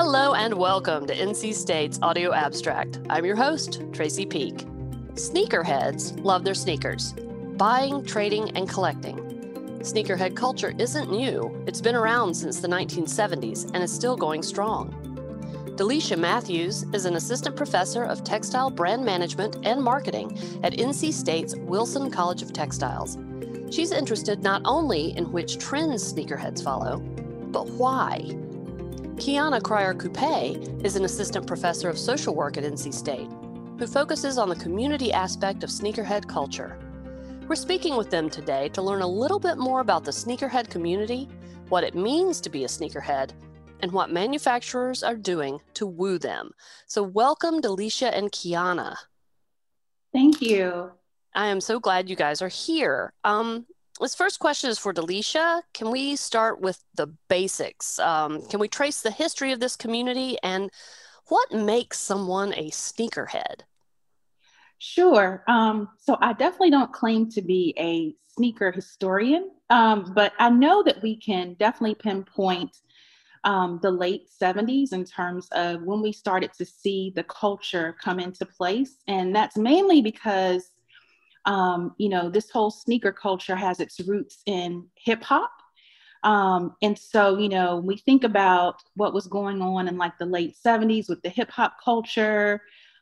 Hello and welcome to NC State's Audio Abstract. I'm your host, Tracey Peake. Sneakerheads love their sneakers, buying, trading, and collecting. Sneakerhead culture isn't new, it's been around since the 1970s and is still going strong. Delisha Matthews is an assistant professor of textile brand management and marketing at NC State's Wilson College of Textiles. She's interested not only in which trends sneakerheads follow, but why. Kiana Cryer Coupet is an assistant professor of social work at NC State who focuses on the community aspect of sneakerhead culture. We're speaking with them today to learn a little bit more about the sneakerhead community, what it means to be a sneakerhead, and what manufacturers are doing to woo them. So, welcome, Delisha and Kiana. Thank you. I am so glad you guys are here. Um, this first question is for Delisha. Can we start with the basics? Um, can we trace the history of this community and what makes someone a sneakerhead? Sure. Um, so I definitely don't claim to be a sneaker historian, um, but I know that we can definitely pinpoint um, the late 70s in terms of when we started to see the culture come into place. And that's mainly because um, you know, this whole sneaker culture has its roots in hip hop. Um, and so, you know, we think about what was going on in like the late 70s with the hip hop culture.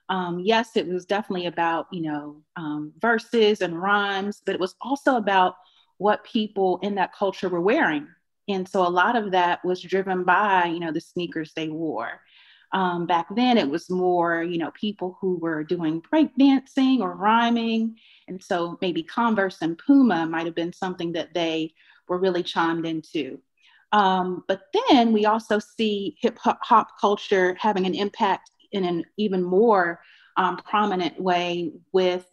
Um, yes, it was definitely about, you know, um, verses and rhymes, but it was also about what people in that culture were wearing. And so a lot of that was driven by, you know, the sneakers they wore. Um, back then, it was more, you know, people who were doing breakdancing or rhyming. And so maybe Converse and Puma might have been something that they were really chimed into. Um, but then we also see hip hop culture having an impact in an even more um, prominent way with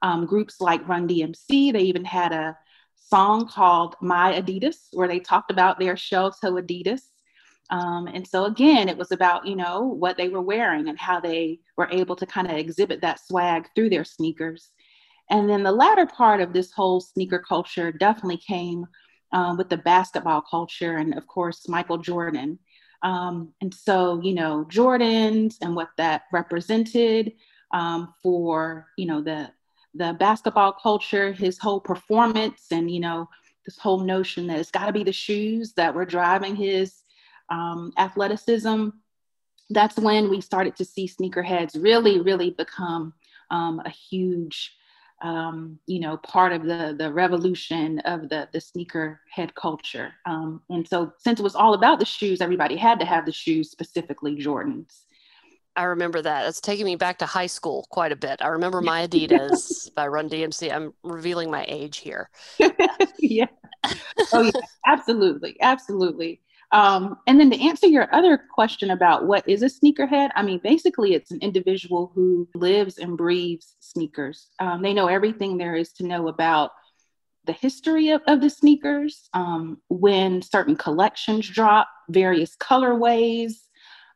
um, groups like Run DMC. They even had a song called My Adidas, where they talked about their shell toe Adidas. Um, and so again, it was about, you know, what they were wearing and how they were able to kind of exhibit that swag through their sneakers. And then the latter part of this whole sneaker culture definitely came um, with the basketball culture and of course, Michael Jordan. Um, and so, you know, Jordans and what that represented um, for, you know, the, the basketball culture, his whole performance and, you know, this whole notion that it's got to be the shoes that were driving his um, athleticism, that's when we started to see sneakerheads really, really become um, a huge, um, you know, part of the the revolution of the the sneaker head culture. Um, and so, since it was all about the shoes, everybody had to have the shoes, specifically Jordans. I remember that. It's taking me back to high school quite a bit. I remember my Adidas by Run DMC. I'm revealing my age here. yeah. Oh yeah, absolutely, absolutely. Um, and then to answer your other question about what is a sneakerhead, I mean, basically, it's an individual who lives and breathes sneakers. Um, they know everything there is to know about the history of, of the sneakers, um, when certain collections drop, various colorways.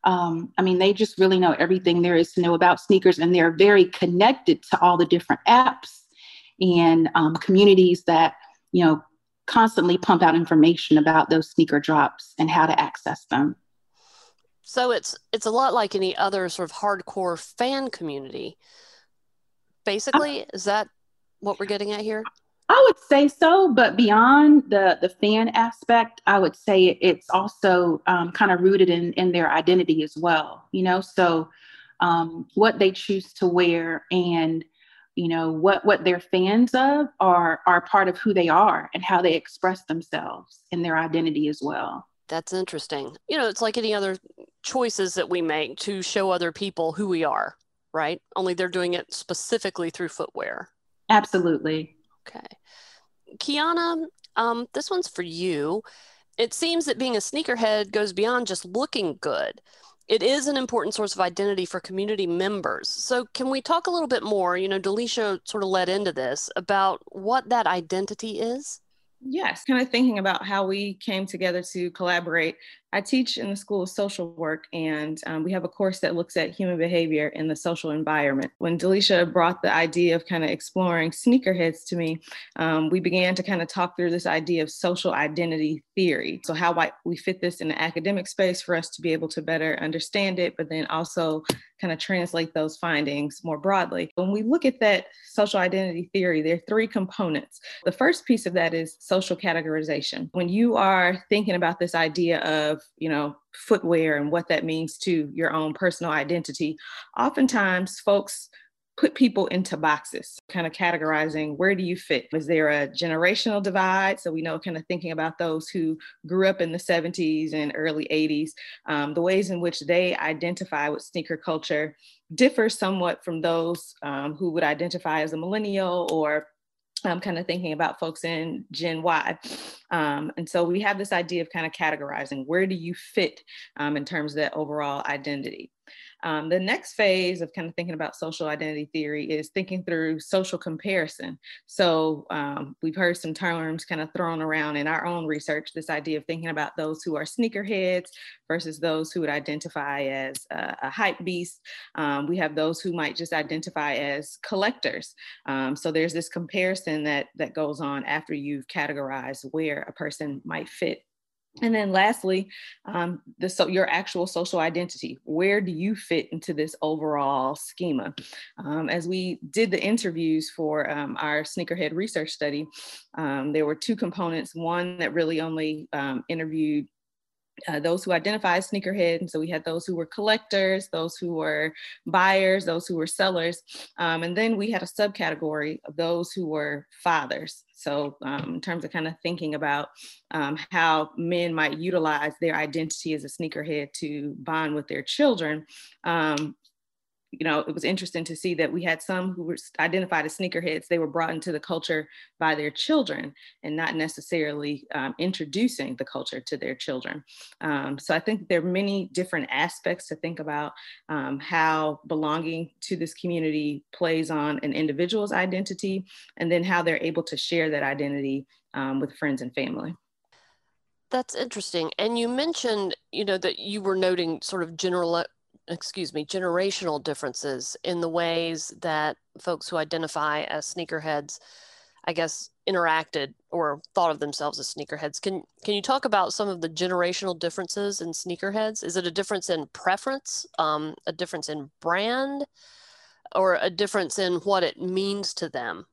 Um, I mean, they just really know everything there is to know about sneakers, and they're very connected to all the different apps and um, communities that you know constantly pump out information about those sneaker drops and how to access them. So it's it's a lot like any other sort of hardcore fan community. Basically, I, is that what we're getting at here? I would say so, but beyond the the fan aspect, I would say it's also um, kind of rooted in in their identity as well. You know, so um, what they choose to wear and you know what what they're fans of are are part of who they are and how they express themselves in their identity as well. That's interesting. You know it's like any other choices that we make to show other people who we are right? Only they're doing it specifically through footwear. Absolutely. Okay. Kiana um, this one's for you. It seems that being a sneakerhead goes beyond just looking good it is an important source of identity for community members. So, can we talk a little bit more? You know, Delisha sort of led into this about what that identity is. Yes, kind of thinking about how we came together to collaborate I teach in the School of Social Work, and um, we have a course that looks at human behavior in the social environment. When Delisha brought the idea of kind of exploring sneakerheads to me, um, we began to kind of talk through this idea of social identity theory. So, how might we fit this in the academic space for us to be able to better understand it, but then also kind of translate those findings more broadly. When we look at that social identity theory, there are three components. The first piece of that is social categorization. When you are thinking about this idea of you know, footwear and what that means to your own personal identity, oftentimes folks put people into boxes, kind of categorizing where do you fit? Is there a generational divide? So we know, kind of thinking about those who grew up in the 70s and early 80s, um, the ways in which they identify with sneaker culture differ somewhat from those um, who would identify as a millennial or I'm kind of thinking about folks in Gen Y. Um, and so we have this idea of kind of categorizing where do you fit um, in terms of that overall identity. Um, the next phase of kind of thinking about social identity theory is thinking through social comparison. So um, we've heard some terms kind of thrown around in our own research, this idea of thinking about those who are sneakerheads versus those who would identify as a, a hype beast. Um, we have those who might just identify as collectors. Um, so there's this comparison that, that goes on after you've categorized where a person might fit and then lastly, um, the, so your actual social identity. Where do you fit into this overall schema? Um, as we did the interviews for um, our sneakerhead research study, um, there were two components. One that really only um, interviewed uh, those who identify as sneakerhead. And so we had those who were collectors, those who were buyers, those who were sellers. Um, and then we had a subcategory of those who were fathers. So um, in terms of kind of thinking about um, how men might utilize their identity as a sneakerhead to bond with their children, um, you know, it was interesting to see that we had some who were identified as sneakerheads. They were brought into the culture by their children and not necessarily um, introducing the culture to their children. Um, so I think there are many different aspects to think about um, how belonging to this community plays on an individual's identity and then how they're able to share that identity um, with friends and family. That's interesting. And you mentioned, you know, that you were noting sort of general excuse me, generational differences in the ways that folks who identify as sneakerheads, I guess, interacted or thought of themselves as sneakerheads. Can can you talk about some of the generational differences in sneakerheads? Is it a difference in preference, um, a difference in brand, or a difference in what it means to them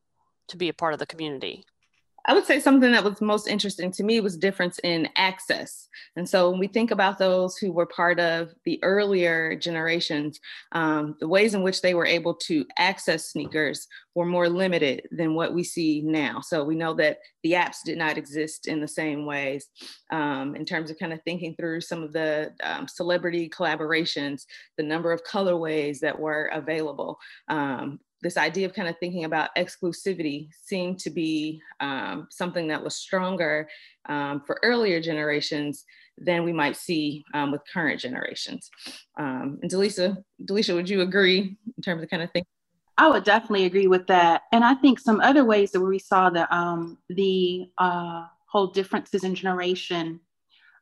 to be a part of the community? I would say something that was most interesting to me was difference in access. And so when we think about those who were part of the earlier generations, um, the ways in which they were able to access sneakers were more limited than what we see now. So we know that the apps did not exist in the same ways. Um, in terms of kind of thinking through some of the um, celebrity collaborations, the number of colorways that were available, um, this idea of kind of thinking about exclusivity seemed to be um, something that was stronger um, for earlier generations than we might see um, with current generations. Um, and Delisa, Delisha, would you agree in terms of kind of thing? I would definitely agree with that. And I think some other ways that we saw the, um, the uh, whole differences in generation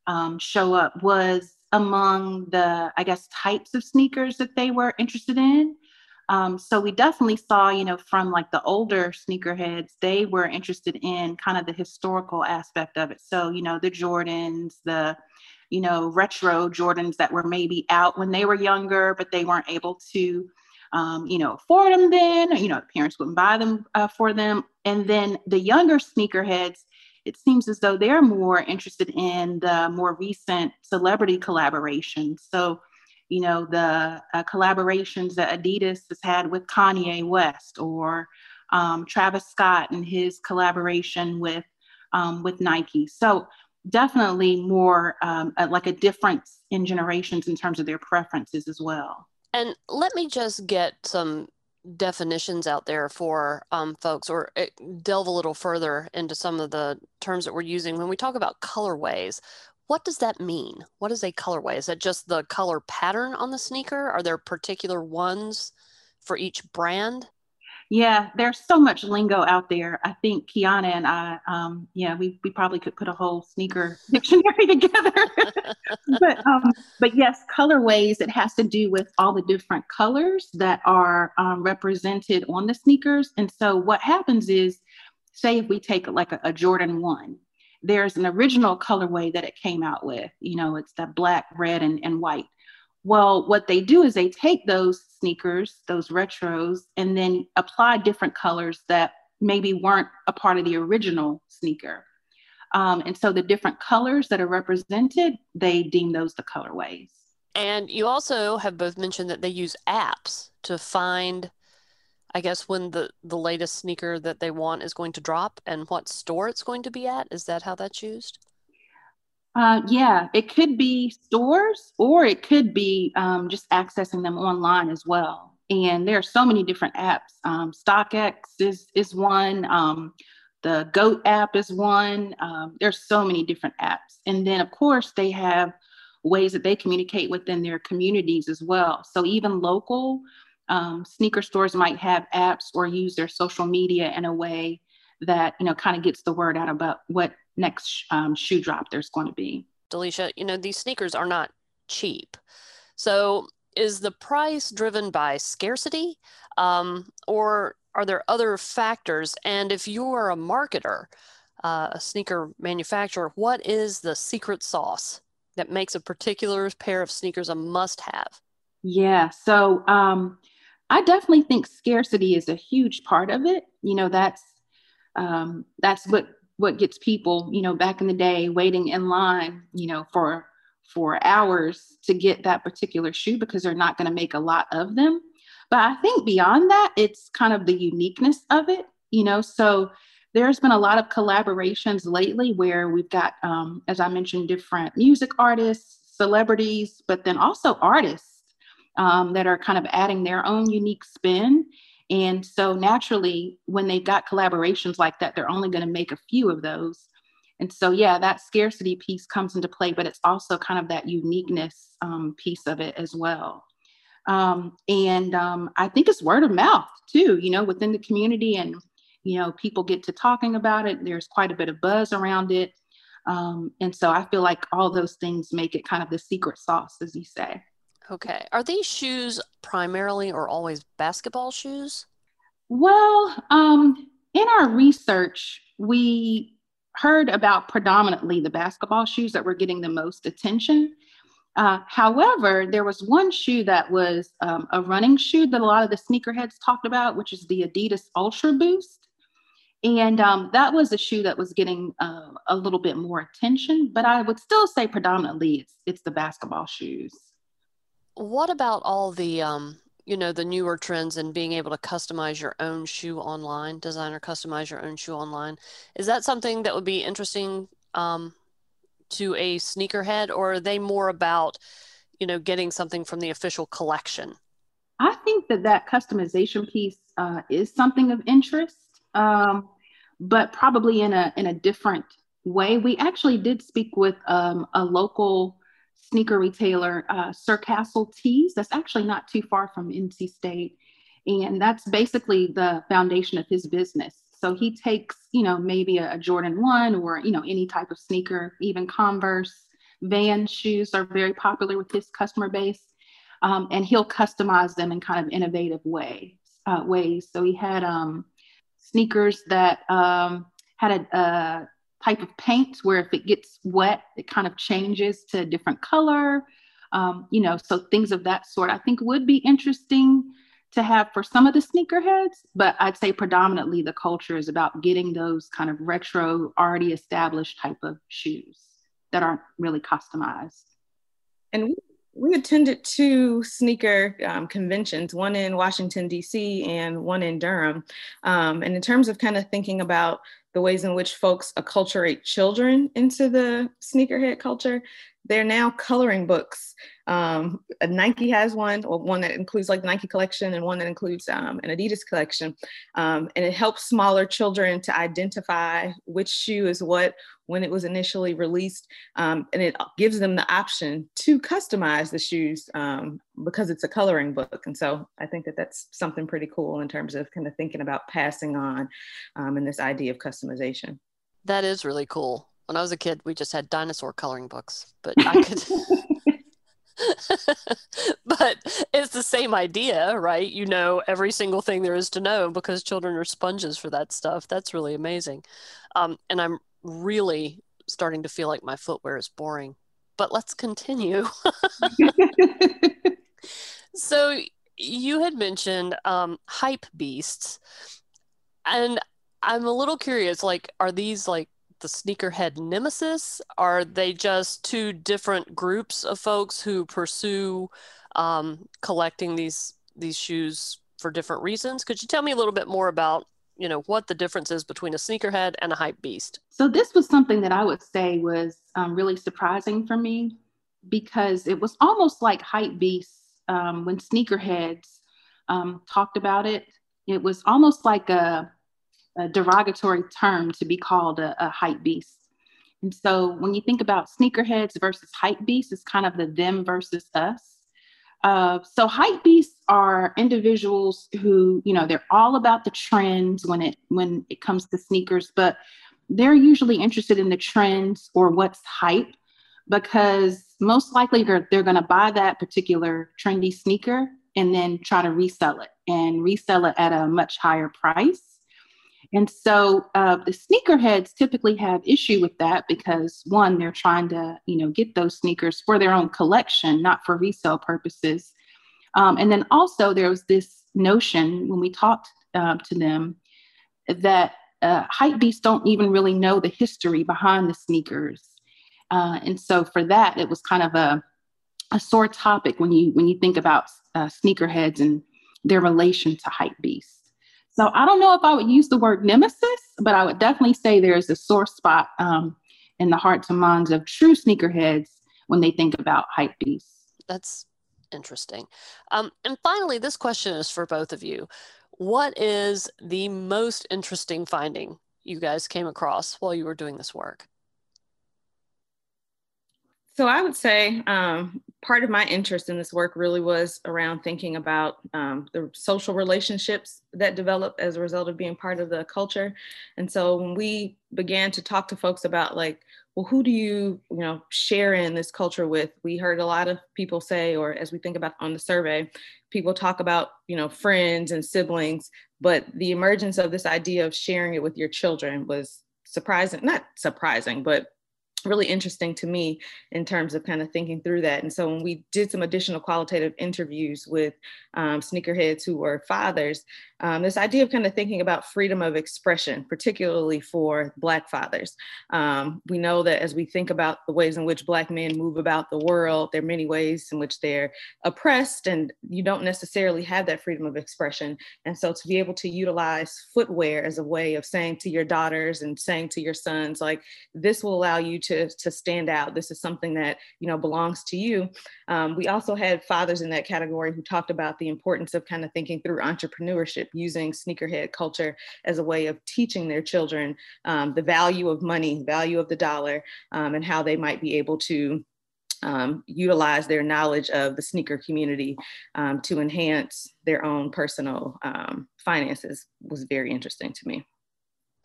um, show up was among the, I guess, types of sneakers that they were interested in. Um, so we definitely saw, you know, from like the older sneakerheads, they were interested in kind of the historical aspect of it. So, you know, the Jordans, the, you know, retro Jordans that were maybe out when they were younger, but they weren't able to, um, you know, afford them then, you know, parents wouldn't buy them uh, for them. And then the younger sneakerheads, it seems as though they're more interested in the more recent celebrity collaborations. So, you know, the uh, collaborations that Adidas has had with Kanye West or um, Travis Scott and his collaboration with um, with Nike. So definitely more um, like a difference in generations in terms of their preferences as well. And let me just get some definitions out there for um, folks or eh, delve a little further into some of the terms that we're using when we talk about colorways what does that mean? What is a colorway? Is that just the color pattern on the sneaker? Are there particular ones for each brand? Yeah, there's so much lingo out there. I think Kiana and I, um, yeah, we, we probably could put a whole sneaker dictionary together. but um, but yes, colorways. It has to do with all the different colors that are um, represented on the sneakers. And so what happens is, say if we take like a, a Jordan One, there's an original colorway that it came out with. You know, it's that black, red, and, and white. Well, what they do is they take those sneakers, those retros, and then apply different colors that maybe weren't a part of the original sneaker. Um, and so the different colors that are represented, they deem those the colorways. And you also have both mentioned that they use apps to find, I guess, when the, the latest sneaker that they want is going to drop and what store it's going to be at. Is that how that's used? Uh, yeah, it could be stores or it could be um, just accessing them online as well. And there are so many different apps. Um, StockX is is one. Um, the Goat app is one. Um, there's so many different apps, and then of course they have ways that they communicate within their communities as well. So even local um, sneaker stores might have apps or use their social media in a way that you know kind of gets the word out about what next um, shoe drop there's going to be. Delisha, you know, these sneakers are not cheap. So is the price driven by scarcity um, or are there other factors? And if you are a marketer, uh, a sneaker manufacturer, what is the secret sauce that makes a particular pair of sneakers a must have? Yeah, so um, I definitely think scarcity is a huge part of it. You know, that's um, that's what what gets people, you know, back in the day waiting in line, you know, for for hours to get that particular shoe because they're not going to make a lot of them. But I think beyond that, it's kind of the uniqueness of it, you know. So there's been a lot of collaborations lately where we've got, um, as I mentioned, different music artists, celebrities, but then also artists um, that are kind of adding their own unique spin and so naturally, when they've got collaborations like that, they're only going to make a few of those. And so, yeah, that scarcity piece comes into play, but it's also kind of that uniqueness um, piece of it as well. Um, and um, I think it's word of mouth too, you know, within the community. And, you know, people get to talking about it. There's quite a bit of buzz around it. Um, and so I feel like all those things make it kind of the secret sauce, as you say. Okay. Are these shoes primarily or always basketball shoes? Well, um, in our research, we heard about predominantly the basketball shoes that were getting the most attention. Uh, however, there was one shoe that was um, a running shoe that a lot of the sneakerheads talked about, which is the Adidas Ultra Boost. And um, that was a shoe that was getting uh, a little bit more attention, but I would still say predominantly it's, it's the basketball shoes what about all the um, you know the newer trends and being able to customize your own shoe online designer customize your own shoe online? Is that something that would be interesting um, to a sneakerhead or are they more about you know getting something from the official collection? I think that that customization piece uh, is something of interest um, but probably in a in a different way. We actually did speak with um, a local sneaker retailer, uh, Sir Castle Tees. That's actually not too far from NC State. And that's basically the foundation of his business. So he takes, you know, maybe a, a Jordan 1 or, you know, any type of sneaker, even Converse, Van shoes are very popular with his customer base. Um, and he'll customize them in kind of innovative ways. Uh, ways. So he had um, sneakers that um, had a, a type of paint where if it gets wet, it kind of changes to a different color. Um, you know, so things of that sort I think would be interesting to have for some of the sneakerheads, but I'd say predominantly the culture is about getting those kind of retro, already established type of shoes that aren't really customized. And we attended two sneaker um, conventions, one in Washington, D.C., and one in Durham. Um, and in terms of kind of thinking about the ways in which folks acculturate children into the sneakerhead culture, they're now coloring books. Um, Nike has one, or one that includes like the Nike collection, and one that includes um, an Adidas collection. Um, and it helps smaller children to identify which shoe is what, when it was initially released. Um, and it gives them the option to customize the shoes um, because it's a coloring book. And so I think that that's something pretty cool in terms of kind of thinking about passing on um, and this idea of customization. That is really cool. When I was a kid, we just had dinosaur coloring books, but I could. but it's the same idea, right? You know every single thing there is to know because children are sponges for that stuff. That's really amazing. Um, and I'm really starting to feel like my footwear is boring. But let's continue. so you had mentioned um, hype beasts, and I'm a little curious. Like, are these like the sneakerhead nemesis? Are they just two different groups of folks who pursue um, collecting these these shoes for different reasons? Could you tell me a little bit more about you know what the difference is between a sneakerhead and a hype beast? So this was something that I would say was um, really surprising for me because it was almost like hype beasts um, when sneakerheads um, talked about it. It was almost like a a derogatory term to be called a, a hype beast. And so when you think about sneakerheads versus hype beasts, it's kind of the them versus us. Uh, so hype beasts are individuals who, you know, they're all about the trends when it when it comes to sneakers, but they're usually interested in the trends or what's hype because most likely they're, they're going to buy that particular trendy sneaker and then try to resell it and resell it at a much higher price and so uh, the sneakerheads typically have issue with that because one, they're trying to, you know, get those sneakers for their own collection, not for resale purposes. Um, and then also there was this notion when we talked uh, to them that uh, hype beasts don't even really know the history behind the sneakers. Uh, and so for that, it was kind of a, a sore topic when you when you think about uh, sneakerheads and their relation to hype beasts. So I don't know if I would use the word nemesis, but I would definitely say there's a sore spot um, in the hearts and minds of true sneakerheads when they think about hype beasts. That's interesting. Um, and finally, this question is for both of you. What is the most interesting finding you guys came across while you were doing this work? So I would say um, part of my interest in this work really was around thinking about um, the social relationships that develop as a result of being part of the culture. And so when we began to talk to folks about like, well, who do you, you know, share in this culture with? We heard a lot of people say, or as we think about on the survey, people talk about, you know, friends and siblings, but the emergence of this idea of sharing it with your children was surprising, not surprising, but really interesting to me in terms of kind of thinking through that. And so when we did some additional qualitative interviews with um, sneakerheads who were fathers, um, this idea of kind of thinking about freedom of expression, particularly for Black fathers. Um, we know that as we think about the ways in which Black men move about the world, there are many ways in which they're oppressed, and you don't necessarily have that freedom of expression. And so to be able to utilize footwear as a way of saying to your daughters and saying to your sons, like, this will allow you to, to stand out. This is something that, you know, belongs to you. Um, we also had fathers in that category who talked about the importance of kind of thinking through entrepreneurship using sneakerhead culture as a way of teaching their children um, the value of money, value of the dollar, um, and how they might be able to um, utilize their knowledge of the sneaker community um, to enhance their own personal um, finances was very interesting to me.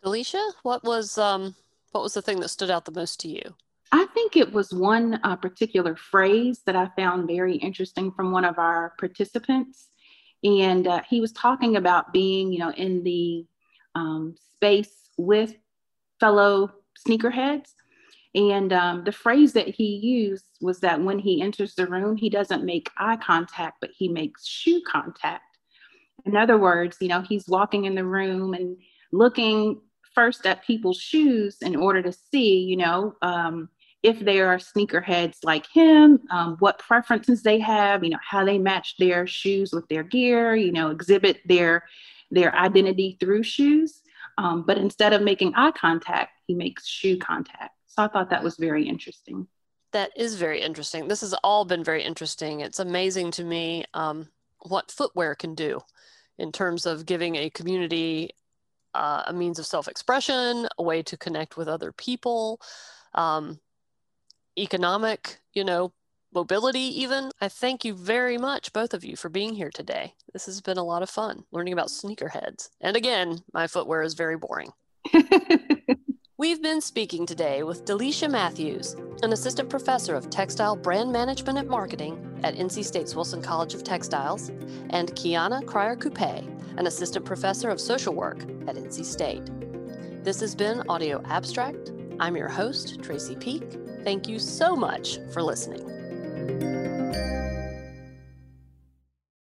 Delisha, what was um, what was the thing that stood out the most to you? I think it was one uh, particular phrase that I found very interesting from one of our participants. And uh, he was talking about being you know in the um, space with fellow sneakerheads. And um, the phrase that he used was that when he enters the room he doesn't make eye contact but he makes shoe contact. In other words you know he's walking in the room and looking first at people's shoes in order to see you know um, if they are sneakerheads like him, um, what preferences they have, you know, how they match their shoes with their gear, you know, exhibit their their identity through shoes. Um, but instead of making eye contact, he makes shoe contact. So I thought that was very interesting. That is very interesting. This has all been very interesting. It's amazing to me um, what footwear can do in terms of giving a community uh, a means of self expression, a way to connect with other people, um, economic, you know, mobility, even. I thank you very much, both of you, for being here today. This has been a lot of fun learning about sneakerheads. And again, my footwear is very boring. We've been speaking today with Delisha Matthews, an assistant professor of textile brand management and marketing at NC State's Wilson College of Textiles, and Kiana Cryer Coupet, an assistant professor of social work at NC State. This has been Audio Abstract. I'm your host, Tracey Peake. Thank you so much for listening.